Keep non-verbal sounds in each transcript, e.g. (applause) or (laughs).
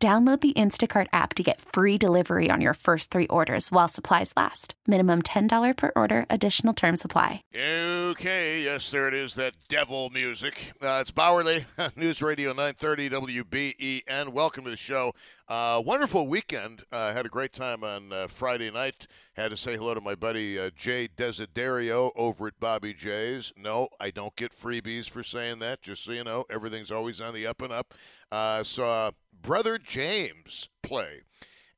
Download the Instacart app to get free delivery on your first three orders while supplies last. Minimum $10 per order, additional term supply. Okay, yes, there it is, that devil music. Uh, it's Bauerle, (laughs) News Radio 930 WBEN. Welcome to the show. Uh, wonderful weekend. Uh, had a great time on uh, Friday night. Had to say hello to my buddy uh, Jay Desiderio over at Bobby J's. No, I don't get freebies for saying that, just so you know. Everything's always on the up and up. Uh, saw brother James play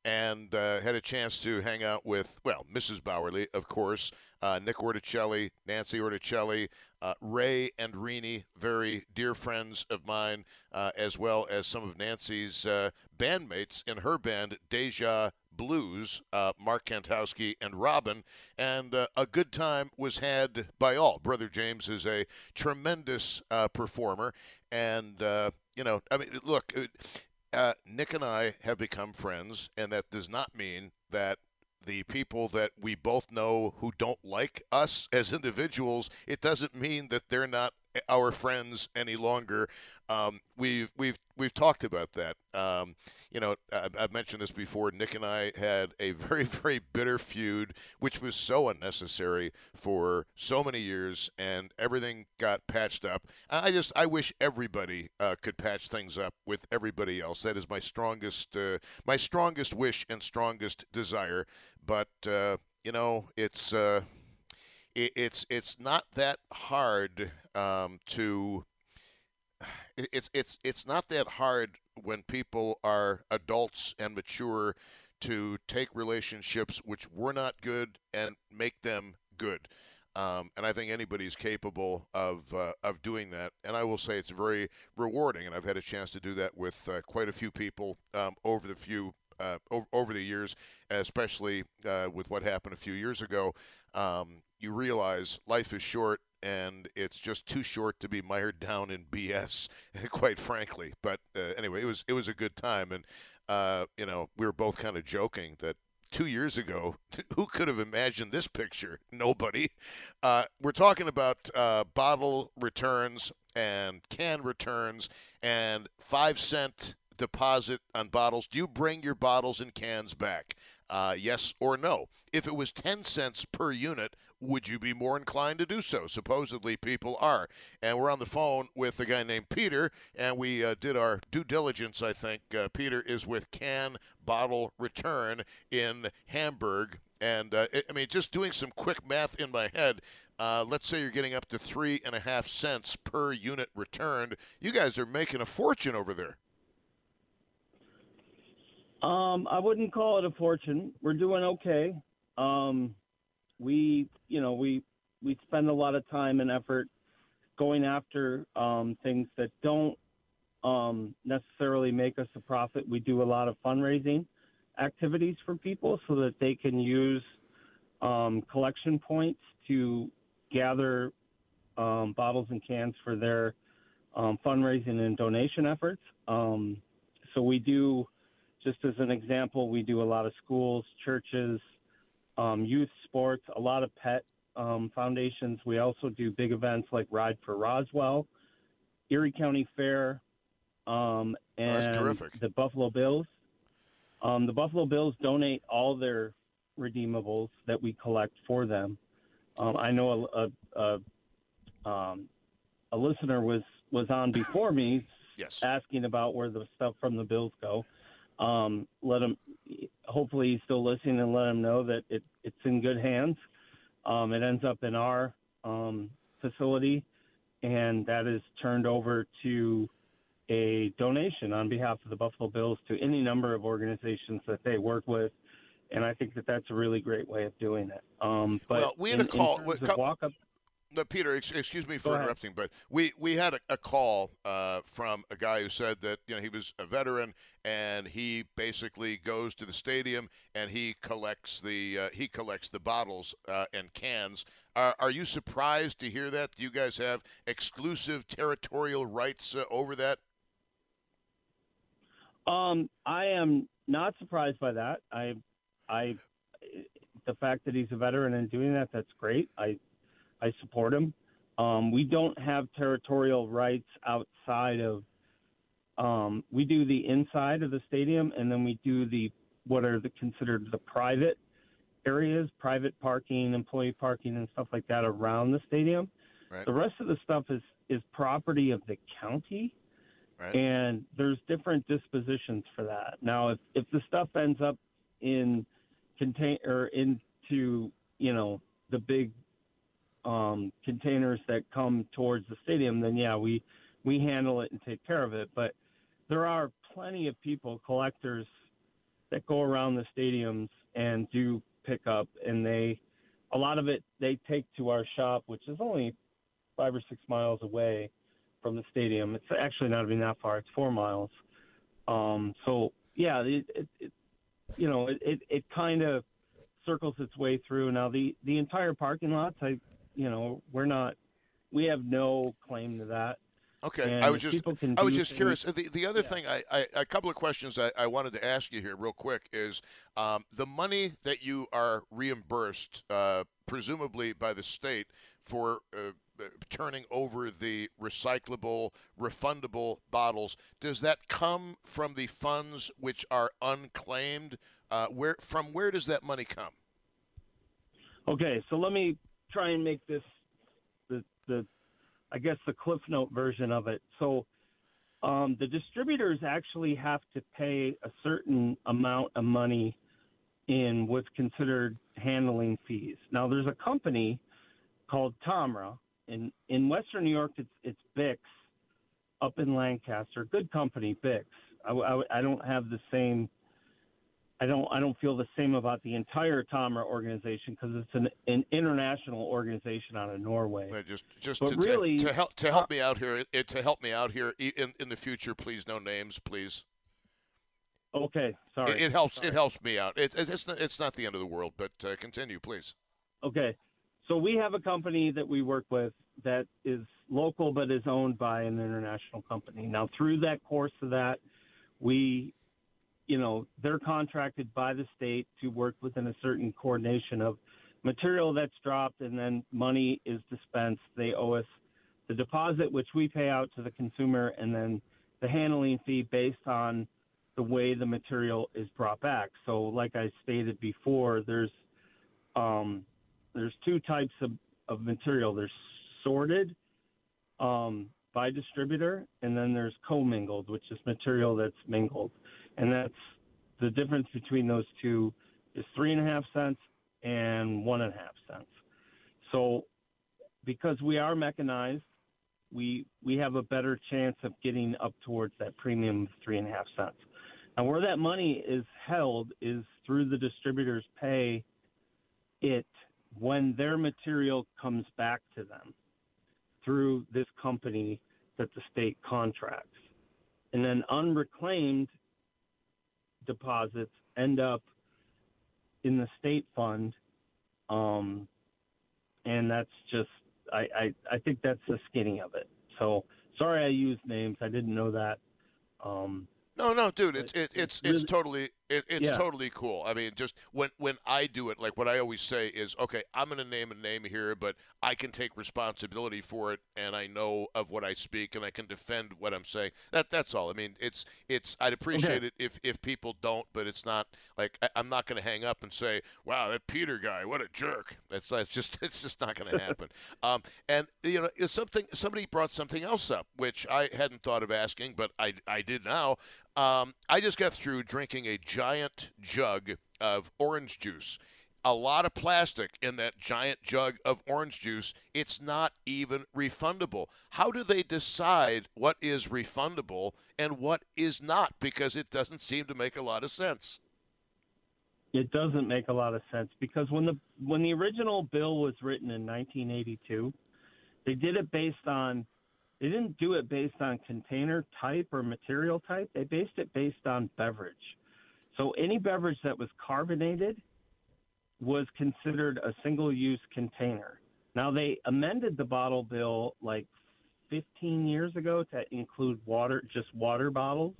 and uh, had a chance to hang out with, well, Mrs. Bauerle, of course, uh, Nick Orticelli, Nancy Orticelli, uh, Ray and Rini, very dear friends of mine, uh, as well as some of Nancy's uh, bandmates in her band, Deja Blues, uh, Mark Kantowski and Robin, and a good time was had by all. Brother James is a tremendous performer, and you know, I mean, look uh, Nick and I have become friends, and that does not mean that the people that we both know who don't like us as individuals, it doesn't mean that they're not our friends any longer. Um, we've we've we've talked about that. Um, you know, I've, I've mentioned this before. Nick and I had a (laughs) very very bitter feud, which was so unnecessary for so many years, and everything got patched up. I just I wish everybody uh, could patch things up with everybody else. That is my strongest uh, my strongest wish and strongest desire. But uh, you know, it's uh, it, it's it's not that hard um, to. It's it's it's not that hard when people are adults and mature to take relationships which were not good and make them good. Um, and I think anybody's capable of uh, of doing that. And I will say it's very rewarding. And I've had a chance to do that with uh, quite a few people um, over the few uh, over, over, the years, especially uh, with what happened a few years ago. Um, you realize life is short and it's just too short to be mired down in BS, (laughs) quite frankly. But uh, anyway, it was it was a good time, and uh, you know we were both kind of joking that two years ago, (laughs) who could have imagined this picture? Nobody. Uh, we're talking about uh, bottle returns and can returns and five cent deposit on bottles. Do you bring your bottles and cans back? Uh, yes or no? If it was 10 cents per unit, would you be more inclined to do so? Supposedly, people are. And we're on the phone with a guy named Peter, and we uh, did our due diligence, I think. Uh, Peter is with Can Bottle Return in Hamburg. And uh, I mean, just doing some quick math in my head, uh, let's say you're getting up to three and a half cents per unit returned. You guys are making a fortune over there. Um, I wouldn't call it a fortune. We're doing okay. Um, we, you know, we we spend a lot of time and effort going after um, things that don't um, necessarily make us a profit. We do a lot of fundraising activities for people so that they can use um, collection points to gather um, bottles and cans for their um, fundraising and donation efforts. Um, so we do just as an example, we do a lot of schools, churches, um, youth sports, a lot of pet um, foundations. We also do big events like Ride for Roswell, Erie County Fair, um, and oh, the Buffalo Bills. Um, the Buffalo Bills donate all their redeemables that we collect for them. Um, I know a, a, a, um, a listener was was on before me, (laughs) yes. asking about where the stuff from the Bills go um, let him. Hopefully, he's still listening, and let him know that it, it's in good hands. Um, it ends up in our um, facility, and that is turned over to a donation on behalf of the Buffalo Bills to any number of organizations that they work with. And I think that that's a really great way of doing it. Um, but well, we had in, a call. walk up. No, Peter, ex- excuse me for interrupting, but we, we had a, a call uh, from a guy who said that you know he was a veteran and he basically goes to the stadium and he collects the uh, he collects the bottles uh, and cans. Are, are you surprised to hear that? Do you guys have exclusive territorial rights uh, over that? Um, I am not surprised by that. I, I, the fact that he's a veteran and doing that, that's great. I, I support him. Um, we don't have territorial rights outside of. Um, we do the inside of the stadium, and then we do the what are the considered the private areas, private parking, employee parking, and stuff like that around the stadium. Right. The rest of the stuff is is property of the county Right. and there's different dispositions for that. Now, if if the stuff ends up in contain or into you know the big um, containers that come towards the stadium, then yeah, we we handle it and take care of it. But there are plenty of people, collectors, that go around the stadiums and do pick up, and they a lot of it they take to our shop, which is only five or six miles away from the stadium. It's actually not even that far. It's four miles. Um, so yeah, it, it, it you know it it, it kind of circles its way through. Now the the entire parking lots, I you know we're not we have no claim to that. Okay, And I was just I was just things- curious. The the other Yeah. thing, I, I a couple of questions I, I wanted to ask you here, real quick, is um, the money that you are reimbursed, uh, presumably by the state, for uh, turning over the recyclable, refundable bottles. Does that come from the funds which are unclaimed? Uh, where from where does that money come? Okay, so let me try and make this the the I guess the Cliff Note version of it. So um, the distributors actually have to pay a certain amount of money in what's considered handling fees. Now there's a company called Tomra in in Western New York. It's it's Bix up in Lancaster. Good company, Bix. I, I, I don't have the same I don't I don't feel the same about the entire Tomra organization because it's an, an international organization out of Norway. Uh, Just, just But to, really, to, to help to help me out here, it, to help me out here in in the future, please, no names, please. Okay, sorry. It, it helps. Sorry. It helps me out. It, it's it's not, it's not the end of the world, but uh, continue, please. Okay, so we have a company that we work with that is local but is owned by an international company. Now, through that course of that, we, you know, they're contracted by the state to work within a certain coordination of material that's dropped and then money is dispensed. They owe us the deposit, which we pay out to the consumer, and then the handling fee based on the way the material is brought back. So, like I stated before, there's um, there's two types of, of material. There's sorted um, by distributor, and then there's commingled, which is material that's mingled, and that's the difference between those two is three and a half cents and one and a half cents. So, because we are mechanized, we we have a better chance of getting up towards that premium of three and a half cents. And where that money is held is through the distributors pay it when their material comes back to them through this company that the state contracts. And then unreclaimed deposits end up in the state fund. Um, and that's just, I, I, I think that's the skinny of it. So sorry I used names. I didn't know that. Um, No, no, dude, it's, it, it's, it's, it's totally it, it's Yeah. totally cool. I mean, just when when I do it, like what I always say is, okay, I'm going to name a name here, but I can take responsibility for it, and I know of what I speak, and I can defend what I'm saying. That that's all. I mean, it's it's I'd appreciate it if if people don't, but it's not like I, I'm not going to hang up and say, wow, that Peter guy, what a jerk. That's that's just (laughs) it's just not going to happen. um, and you know, something somebody brought something else up, which I hadn't thought of asking, but I I did now. Um, I just got through drinking a giant jug of orange juice. A lot of plastic in that giant jug of orange juice. It's not even refundable. How do they decide what is refundable and what is not? Because it doesn't seem to make a lot of sense. It doesn't make a lot of sense because when the when the original bill was written in 1982, They did it based on they didn't do it based on container type or material type. They based it based on beverage. So any beverage that was carbonated was considered a single use container. Now they amended the bottle bill like 15 years ago to include water, just water bottles.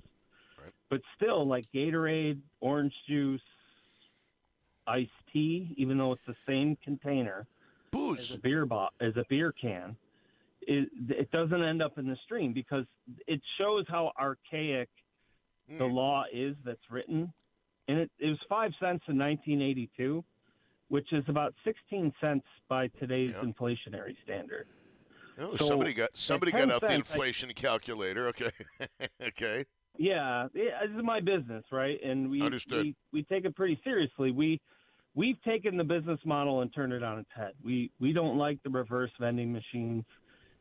Right. But still, like Gatorade, orange juice, iced tea, even though it's the same container as a beer bo- as a beer can, it, it doesn't end up in the stream because it shows how archaic the Mm. law is that's written. And it, it was five cents in 1982, which is about 16 cents by today's Yeah. inflationary standard. Oh, So, somebody got somebody got 10 out the cents, I- inflation calculator. Okay, (laughs) okay. Yeah, yeah, this is my business, right? And we Understood. we we take it pretty seriously. We we've taken the business model and turned it on its head. We we don't like the reverse vending machines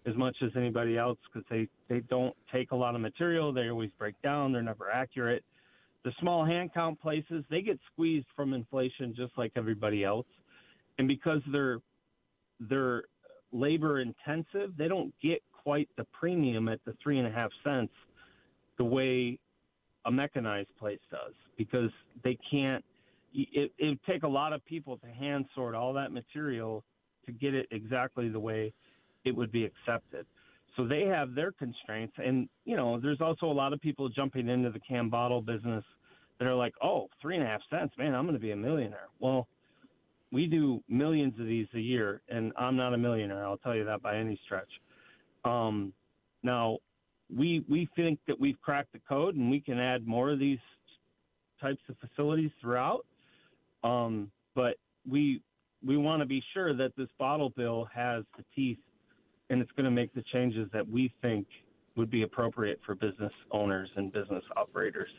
as much as anybody else because they they don't take a lot of material. They always break down. They're never accurate. The small hand count places they get squeezed from inflation just like everybody else, and because they're they're labor intensive, they don't get quite the premium at the three and a half cents the way a mechanized place does because they can't it it would take a lot of people to hand sort all that material to get it exactly the way it would be accepted. So they have their constraints and you know, there's also a lot of people jumping into the can bottle business that are like, Oh, three and a half cents, man, I'm gonna be a millionaire. Well, we do millions of these a year and I'm not a millionaire, I'll tell you that by any stretch. Um now we we think that we've cracked the code and we can add more of these types of facilities throughout. Um, but we we want to be sure that this bottle bill has the teeth and it's going to make the changes that we think would be appropriate for business owners and business operators.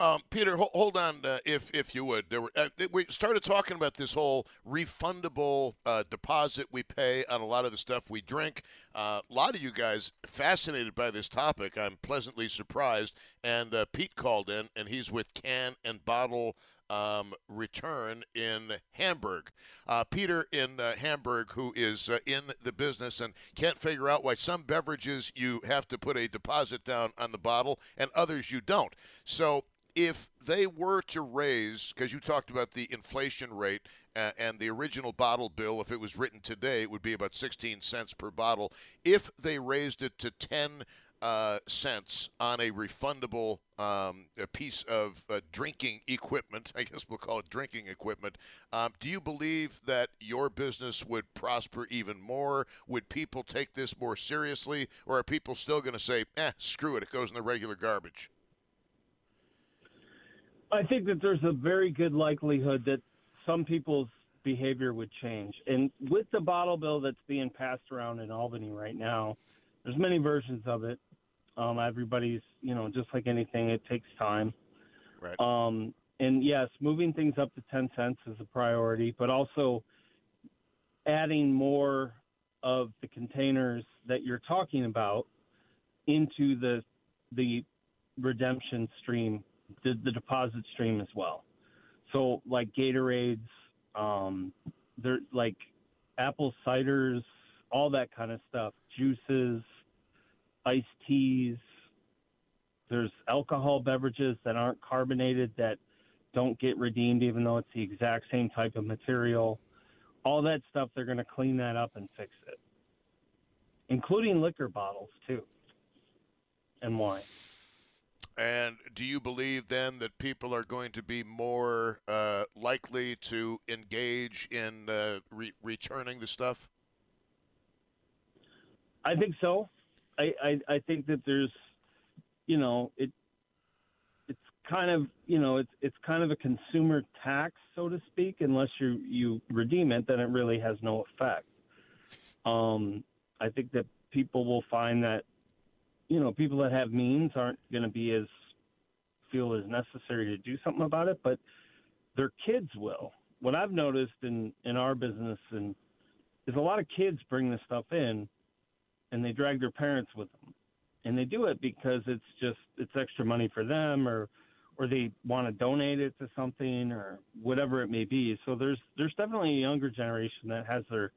Um, Peter, hold, hold on, uh, if if you would. Were, uh, we started talking about this whole refundable uh, deposit we pay on a lot of the stuff we drink. Uh, a lot of you guys fascinated by this topic. I'm pleasantly surprised. And uh, Pete called in, and he's with Can and Bottle um, Return in Hamburg. Uh, Peter in uh, Hamburg, who is uh, in the business and can't figure out why some beverages you have to put a deposit down on the bottle and others you don't. So if they were to raise, because you talked about the inflation rate uh, and the original bottle bill, if it was written today, it would be about 16 cents per bottle. If they raised it to 10 uh, cents on a refundable um, a piece of uh, drinking equipment, I guess we'll call it drinking equipment, um, do you believe that your business would prosper even more? Would people take this more seriously? Or are people still going to say, eh, screw it, it goes in the regular garbage? I think that there's a very good likelihood that some people's behavior would change. And with the bottle bill that's being passed around in Albany right now, there's many versions of it. Um, everybody's, you know, just like anything, it takes time. Right. Um, and yes, moving things up to 10 cents is a priority, but also adding more of the containers that you're talking about into the the redemption stream, the, the deposit stream as well. So like Gatorades, um, they're like apple ciders, all that kind of stuff, juices, iced teas. There's alcohol beverages that aren't carbonated that don't get redeemed, even though it's the exact same type of material. All that stuff, they're going to clean that up and fix it, including liquor bottles too, and wine. And do you believe then that people are going to be more uh, likely to engage in uh, re- returning the stuff? I think so. I, I I think that there's, you know, it it's kind of you know it's it's kind of a consumer tax, so to speak. Unless you you redeem it, then it really has no effect. Um, I think that people will find that, you know, people that have means aren't going to be as feel as necessary to do something about it, but their kids will. What I've noticed in in our business and is a lot of kids bring this stuff in and they drag their parents with them. And they do it because it's just it's extra money for them or or they want to donate it to something or whatever it may be. So there's there's definitely a younger generation that has their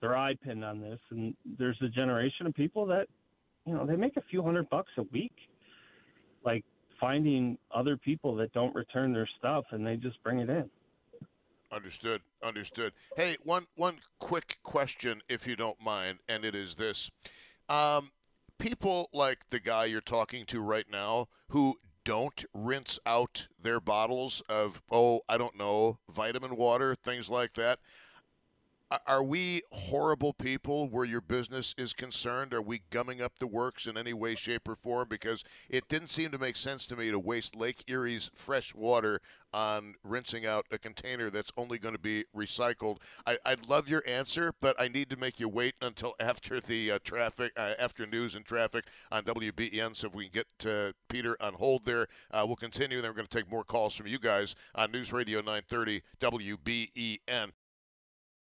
their eye pinned on this, and there's a generation of people that, you know, they make a few hundred bucks a week, like finding other people that don't return their stuff and they just bring it in. Understood. Understood. Hey, one one quick question, if you don't mind, and it is this: um, people like the guy you're talking to right now, who don't rinse out their bottles of oh, I don't know, vitamin water, things like that are we horrible people where your business is concerned? Are we gumming up the works in any way, shape, or form? Because it didn't seem to make sense to me to waste Lake Erie's fresh water on rinsing out a container that's only going to be recycled. I, would love your answer, but I need to make you wait until (laughs) after the uh, traffic, uh, after news and traffic on WBEN. So if we can get uh, Peter on hold there, uh, we'll continue. And then we're going to take more calls from you guys on News Radio 930 WBEN.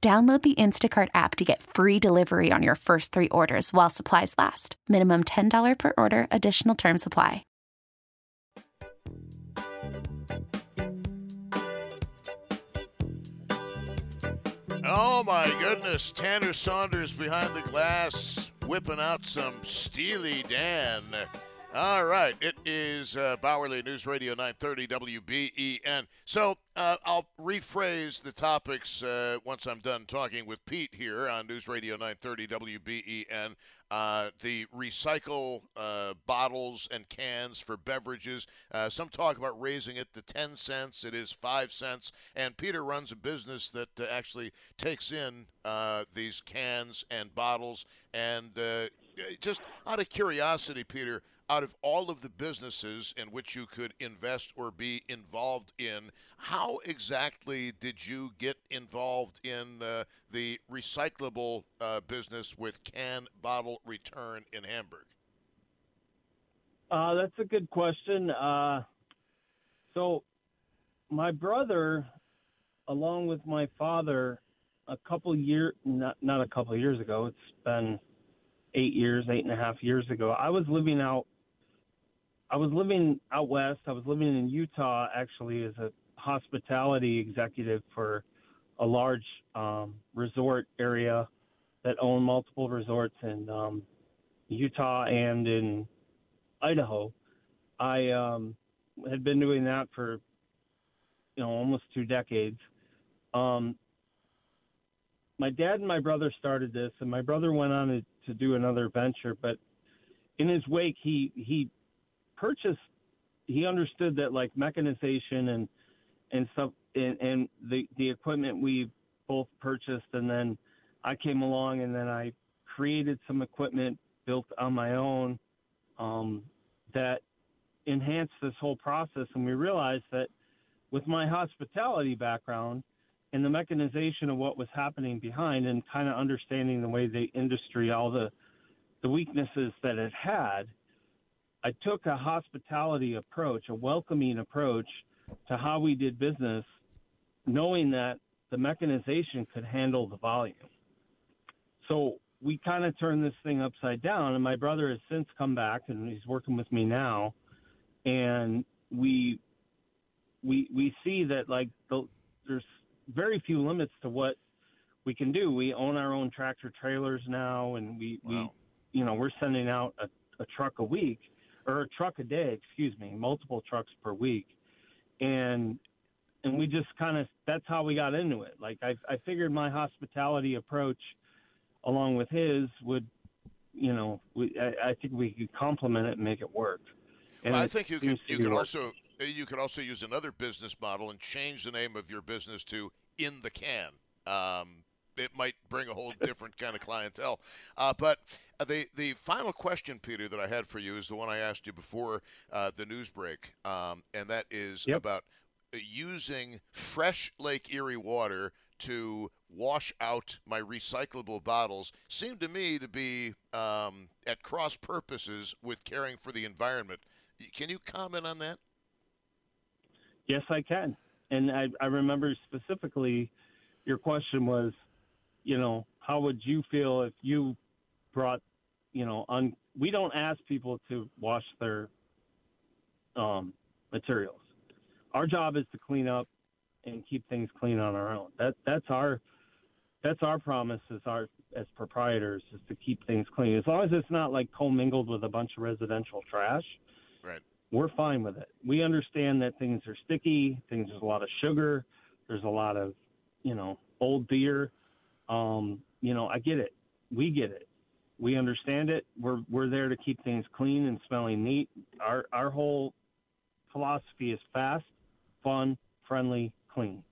Download the Instacart app to get free delivery on your first three orders while supplies last. Minimum $10 per order, additional term supply. Oh my goodness, Tanner Saunders behind the glass, whipping out some Steely Dan. All right, it is uh, Bauerle News Radio 930 WBEN. So uh, I'll rephrase the topics uh, once I'm done talking with Pete here on News Radio 930 WBEN. Uh, the recycle uh, bottles and cans for beverages. Uh, some talk about raising it to 10 cents. It is 5 cents. And Peter runs a business that actually takes in these cans and bottles. And just out of curiosity, Peter, out of all of the businesses in which you could invest or be involved in, how exactly did you get involved in uh, the recyclable uh, business with can bottle return in Hamburg? Uh, that's a good question. Uh, so, my brother, along with my father, a couple years not not a couple years ago. It's been eight years, eight and a half years ago. I was living out I was living out west. I was living in Utah actually as a hospitality executive for a large um, resort area that owned multiple resorts in um, Utah and in Idaho. I um, had been doing that for you know almost two decades. Um, my dad and my brother started this, and my brother went on to, to do another venture. But in his wake, he he purchased, he understood that like mechanization and and stuff and, and the the equipment we both purchased, and then I came along and then I created some equipment built on my own um, that enhanced this whole process, and we realized that with my hospitality background and the mechanization of what was happening behind and kind of understanding the way the industry all the the weaknesses that it had I took a hospitality approach, a welcoming approach to how we did business, knowing that the mechanization could handle the volume. So we kind of turned this thing upside down, and my brother has since come back and he's working with me now, and we we we see that like the, there's very few limits to what we can do. We own our own tractor trailers now, and we wow. we you know we're sending out a, a truck a week or a truck a day, excuse me, multiple trucks per week, and and we just kind of that's how we got into it. Like I I figured my hospitality approach, along with his, would you know we I, I think we could complement it and make it work. And well, I think you could you could also you could also use another business model and change the name of your business to in the can. Um, it might bring a whole different kind of clientele. Uh, but uh, the the final question, Peter, that I had for you is the one I asked you before uh, the news break, um, and that is yep. about using fresh Lake Erie water to wash out my recyclable bottles seem to me to be um, at cross purposes with caring for the environment. Can you comment on that? Yes, I can. And I, I remember specifically your question was, you know, how would you feel if you brought, you know, on, we don't ask people to wash their um, materials. Our job is to clean up and keep things clean on our own. That that's our that's our promise as our as proprietors is to keep things clean. As long as it's not like commingled with a bunch of residential trash. Right. We're fine with it. We understand that things are sticky, things there's a lot of sugar, there's a lot of, you know, old beer. Um, you know, I get it. We get it. We understand it. We're we're there to keep things clean and smelling neat. Our our whole philosophy is fast, fun, friendly, clean.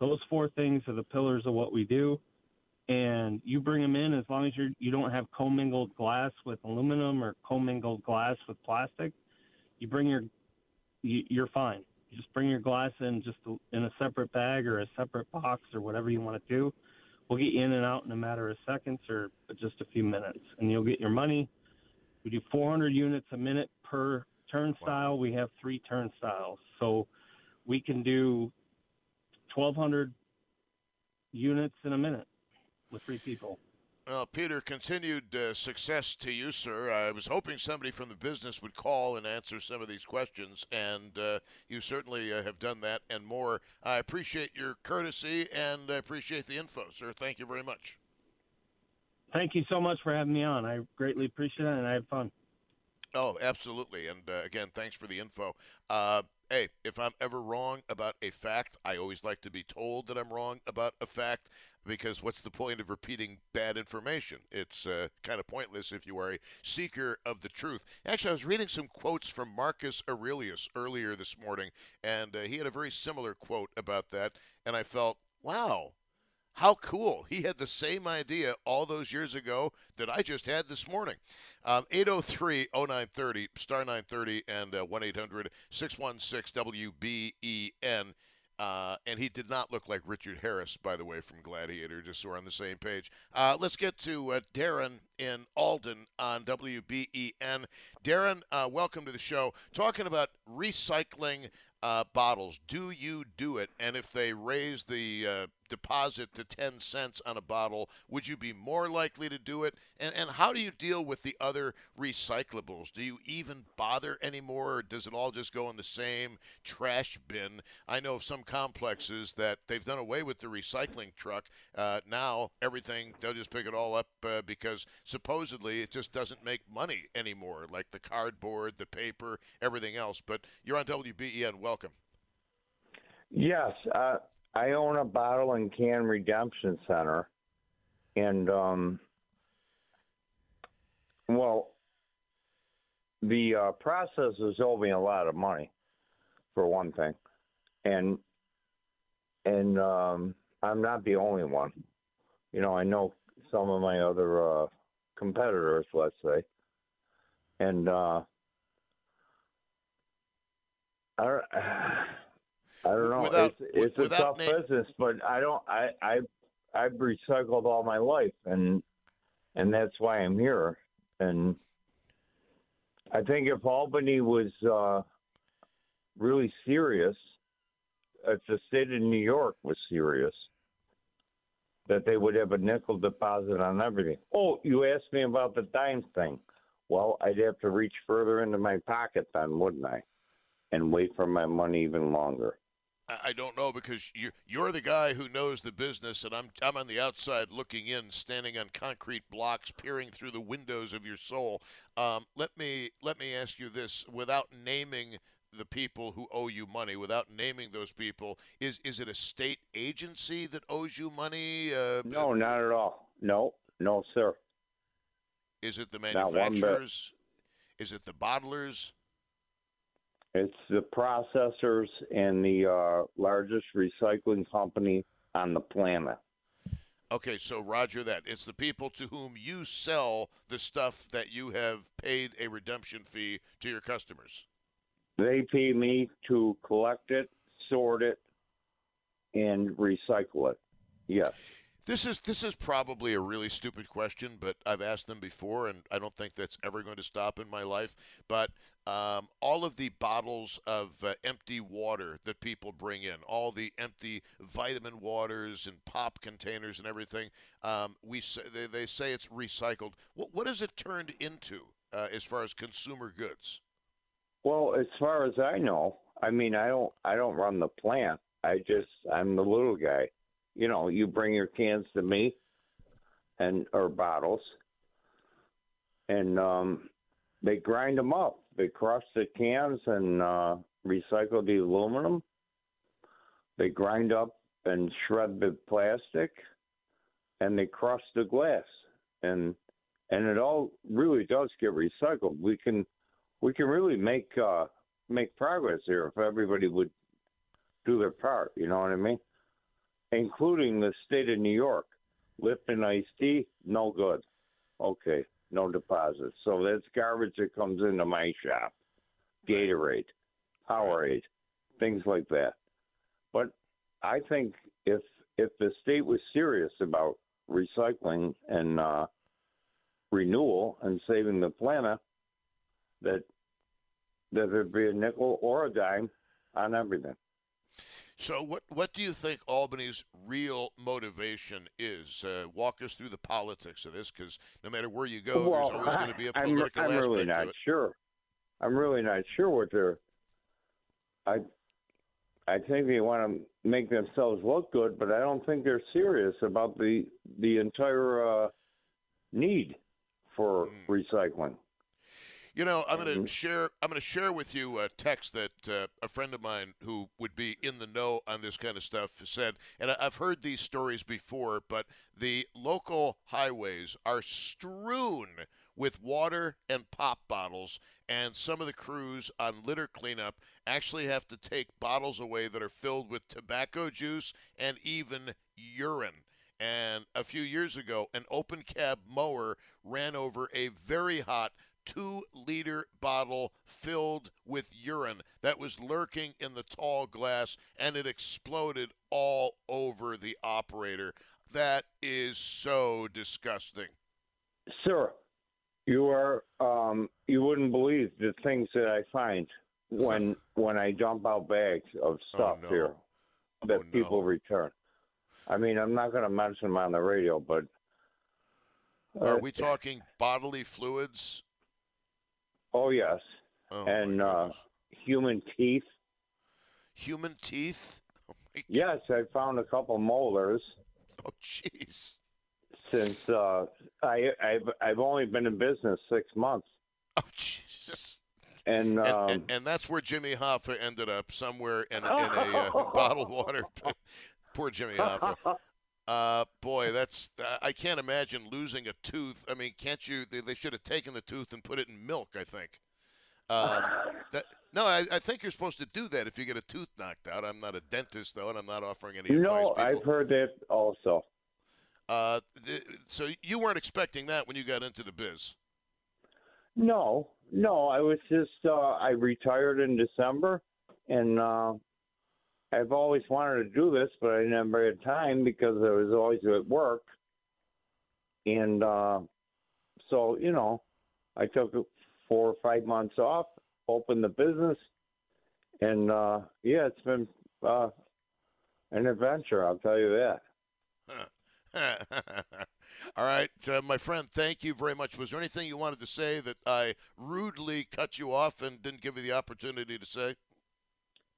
Those four things are the pillars of what we do. And you bring them in as long as you're, you don't have commingled glass with aluminum or commingled glass with plastic. You bring your, you, you're fine. You just bring your glass in just in a separate bag or a separate box or whatever you want to do. We'll get you in and out in a matter of seconds or just a few minutes, and you'll get your money. We do 400 units a minute per turnstile. Wow. We have three turnstiles, so we can do 1,200 units in a minute with three people. Well, Peter, continued uh, success to you, sir. I was hoping somebody from the business would call and answer some of these questions, and uh, you certainly uh, have done that and more. I appreciate your courtesy and I appreciate the info, sir. Thank you very much. Thank you so much for having me on. I greatly appreciate it, and I had fun. Oh, absolutely. And uh, again, thanks for the info. Uh, hey, if I'm ever wrong about a fact, I always like to be told that I'm wrong about a fact because what's the point of repeating bad information? It's uh, kind of pointless if you are a seeker of the truth. Actually, I was reading some quotes from Marcus Aurelius earlier this morning, and uh, he had a very similar quote about that, and I felt, wow, how cool. He had the same idea all those years ago that I just had this morning. Um, 803 0930, star 930, and uh, 1 800 616 WBEN. Uh, and he did not look like Richard Harris, by the way, from Gladiator, just so we're on the same page. Uh, let's get to uh, Darren in Alden on WBEN. Darren, uh, welcome to the show. Talking about recycling bottles. Do you do it? And if they raise the deposit to 10 cents on a bottle, would you be more likely to do it? And, and how do you deal with the other recyclables? Do you even bother anymore, or does it all just go in the same trash bin? I know of some complexes that they've done away with the recycling truck. Uh, now everything, they'll just pick it all up uh, because supposedly it just doesn't make money anymore, like the cardboard, the paper, everything else. But you're on WBEN. Welcome. Yes. Uh, I own a bottle and can redemption center, and um, well, the uh, processors owe me a lot of money, for one thing, and and um, I'm not the only one. You know, I know some of my other uh, competitors, let's say, and uh, I. I don't know. Without, it's, it's a tough na- business, but I don't. I I I've recycled all my life, and and that's why I'm here. And I think if Albany was uh, really serious, if the state of New York was serious, that they would have a nickel deposit on everything. Oh, you asked me about the dimes thing. Well, I'd have to reach further into my pocket then, wouldn't I? And wait for my money even longer. I don't know because you're you're the guy who knows the business, and I'm I'm on the outside looking in, standing on concrete blocks, peering through the windows of your soul. Um, let me let me ask you this, without naming the people who owe you money, without naming those people, is is it a state agency that owes you money? Uh, no, not at all. No, no, sir. Is it the manufacturers? Is it the bottlers? It's the processors and the uh, largest recycling company on the planet. Okay, so Roger that. It's the people to whom you sell the stuff that you have paid a redemption fee to your customers. They pay me to collect it, sort it, and recycle it. Yes. This is this is probably a really stupid question, but I've asked them before, and I don't think that's ever going to stop in my life. But um, all of the bottles of uh, empty water that people bring in, all the empty vitamin waters and pop containers and everything, um, we say, they, they, say it's recycled. What what is it turned into uh, as far as consumer goods? Well, as far as I know, I mean, I don't I don't run the plant. I just I'm the little guy you know, you bring your cans to me and or bottles, and um, they grind them up. They crush the cans and uh, recycle the aluminum. They grind up and shred the plastic, and they crush the glass, and and it all really does get recycled. We can we can really make uh, make progress here if everybody would do their part. You know what I mean? Including the state of New York. Lipton iced tea, no good. Okay, no deposits. So that's garbage that comes into my shop. Gatorade, Powerade, things like that. But I think if if the state was serious about recycling and uh, renewal and saving the planet, that that there'd be a nickel or a dime on everything. So, what what do you think Albany's real motivation is? Uh, walk us through the politics of this, because no matter where you go, well, there's always going to be a (laughs) political I'm, I'm aspect really not sure. I'm really not sure what they're. I, I think they want to make themselves look good, but I don't think they're serious about the the entire uh, need for mm. recycling. You know, I'm going to mm-hmm. share. I'm going to share with you a text that uh, a friend of mine who would be in the know on this kind of stuff said, and I've heard these stories before. But the local highways are strewn with water and pop bottles, and some of the crews on litter cleanup actually have to take bottles away that are filled with tobacco juice and even urine. And a few years ago, an open cab mower ran over a very hot two liter bottle filled with urine that was lurking in the tall glass and it exploded all over the operator. That is so disgusting. Sir, you are um, you wouldn't believe the things that I find when (laughs) when I dump out bags of oh, stuff oh, no. here that oh, people return. I mean, I'm not going to mention them on the radio, but uh, are we talking bodily fluids Oh yes, oh, and uh, human teeth. Human teeth. Oh, yes, I found a couple molars. Oh jeez. Since uh, I I've I've only been in business six months. Oh Jesus. And, um, and, and, and, that's where Jimmy Hoffa ended up, somewhere in, in a uh, (laughs) bottled water. (laughs) Poor Jimmy Hoffa. Uh, boy, that's uh, I can't imagine losing a tooth. I mean, can't you? They, they should have taken the tooth and put it in milk. I think. Um, (laughs) that, no, I, I, think you're supposed to do that if you get a tooth knocked out. I'm not a dentist though, and I'm not offering any no, advice. I've heard that also. Uh, th- so you weren't expecting that when you got into the biz. No, no, I was just uh, I retired in December, and uh, I've always wanted to do this, but I never had time because I was always at work. And uh, so, you know, I took four or five months off, opened the business, and uh, yeah, it's been uh, an adventure. I'll tell you that. (laughs) All right, uh, my friend, thank you very much. Was there anything you wanted to say that I rudely cut you off and didn't give you the opportunity to say?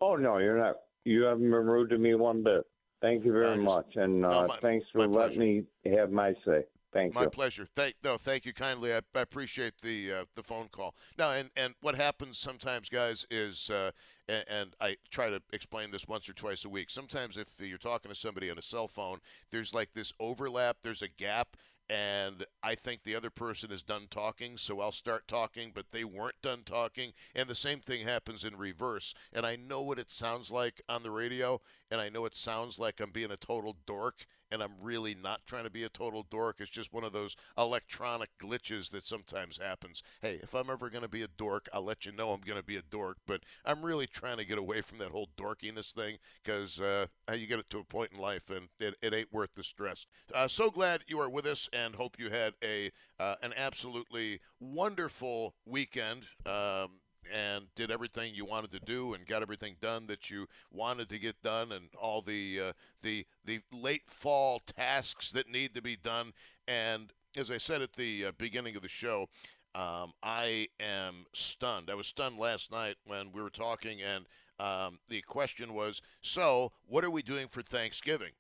Oh no, you're not you haven't been rude to me one bit. Thank you very much, and uh, no, my, thanks for letting me have my say. Thank my you. My pleasure. Thank no, thank you kindly. I, I appreciate the uh, the phone call. Now, and and what happens sometimes, guys, is uh, and, and, I try to explain this once or twice a week. Sometimes, if you're talking to somebody on a cell phone, there's like this overlap. There's a gap, and I think the other person is done talking, so I'll start talking, but they weren't done talking. And the same thing happens in reverse. And I know what it sounds like on the radio, and I know it sounds like I'm being a total dork, and I'm really not trying to be a total dork. It's just one of those electronic glitches that sometimes happens. Hey, if I'm ever going to be a dork, I'll let you know I'm going to be a dork, but I'm really trying to get away from that whole dorkiness thing because uh, you get it to a point in life and it, it ain't worth the stress. Uh, so glad you are with us and hope you had a uh, an absolutely wonderful weekend. Um, and did everything you wanted to do and got everything done that you wanted to get done and all the uh, the the late fall tasks that need to be done. And as I said at the uh, beginning of the show um, I am stunned. I was stunned last night when we were talking and um, the question was so what are we doing for Thanksgiving?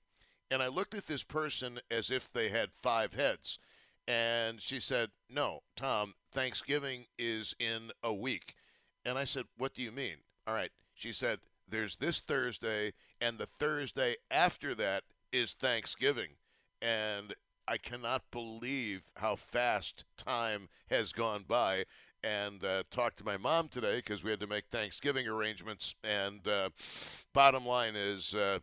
And I looked at this person as if they had five heads and she said no Tom Thanksgiving is in a week and I said, What do you mean? All right. She said, There's this Thursday, and the Thursday after that is Thanksgiving. And I cannot believe how fast time has gone by. And uh, talked to my mom today because we had to make Thanksgiving arrangements. And uh, bottom line is, uh,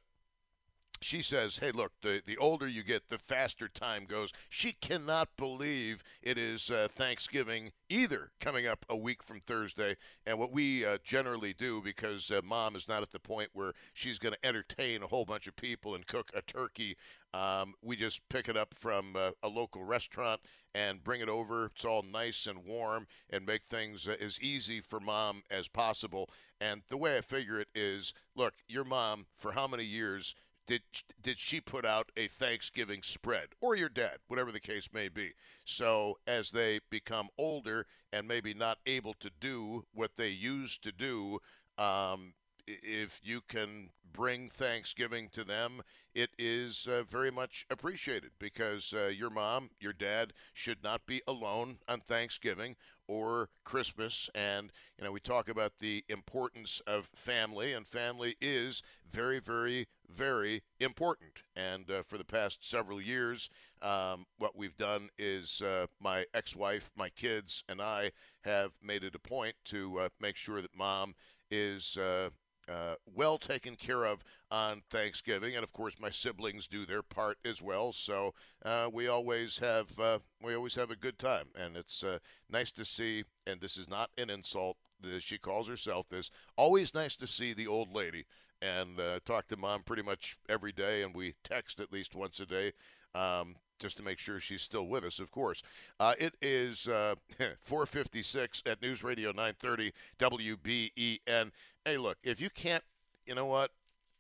she says, "Hey, look, the the older you get, the faster time goes." She cannot believe it is uh, Thanksgiving either coming up a week from Thursday. And what we uh, generally do, because uh, mom is not at the point where she's going to entertain a whole bunch of people and cook a turkey, um, we just pick it up from uh, a local restaurant and bring it over. It's all nice and warm and make things uh, as easy for mom as possible. And the way I figure it is, look, your mom for how many years? Did did she put out a Thanksgiving spread or your dad, whatever the case may be. So as they become older and maybe not able to do what they used to do, um, if you can bring Thanksgiving to them, it is uh, very much appreciated because uh, your mom, your dad should not be alone on Thanksgiving or Christmas. And, you know, we talk about the importance of family, and family is very, very, very important. And uh, for the past several years, um, what we've done is uh, my ex wife, my kids, and I have made it a point to uh, make sure that mom is uh, uh, well taken care of on Thanksgiving, and of course my siblings do their part as well. So uh, we always have uh, we always have a good time, and it's uh, nice to see. And this is not an insult. She calls herself this. Always nice to see the old lady and uh, talk to mom pretty much every day, and we text at least once a day. Um, just to make sure she's still with us, of course. Uh, it is uh, (laughs) 456 at News Radio 930 WBEN. Hey, look, if you can't, you know what?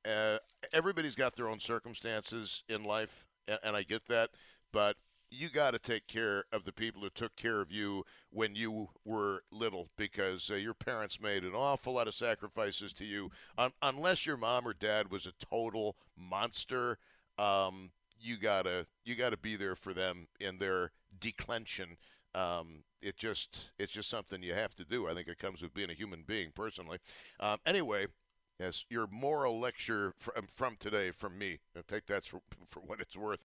Uh, everybody's got their own circumstances in life, and, and I get that, but you got to take care of the people who took care of you when you were little because uh, your parents made an awful lot of sacrifices to you. Um, unless your mom or dad was a total monster, um, you gotta you gotta be there for them in their declension. Um, it just it's just something you have to do. I think it comes with being a human being, personally. Um, anyway, yes, your moral lecture from, from today from me. Take that for, for what it's worth.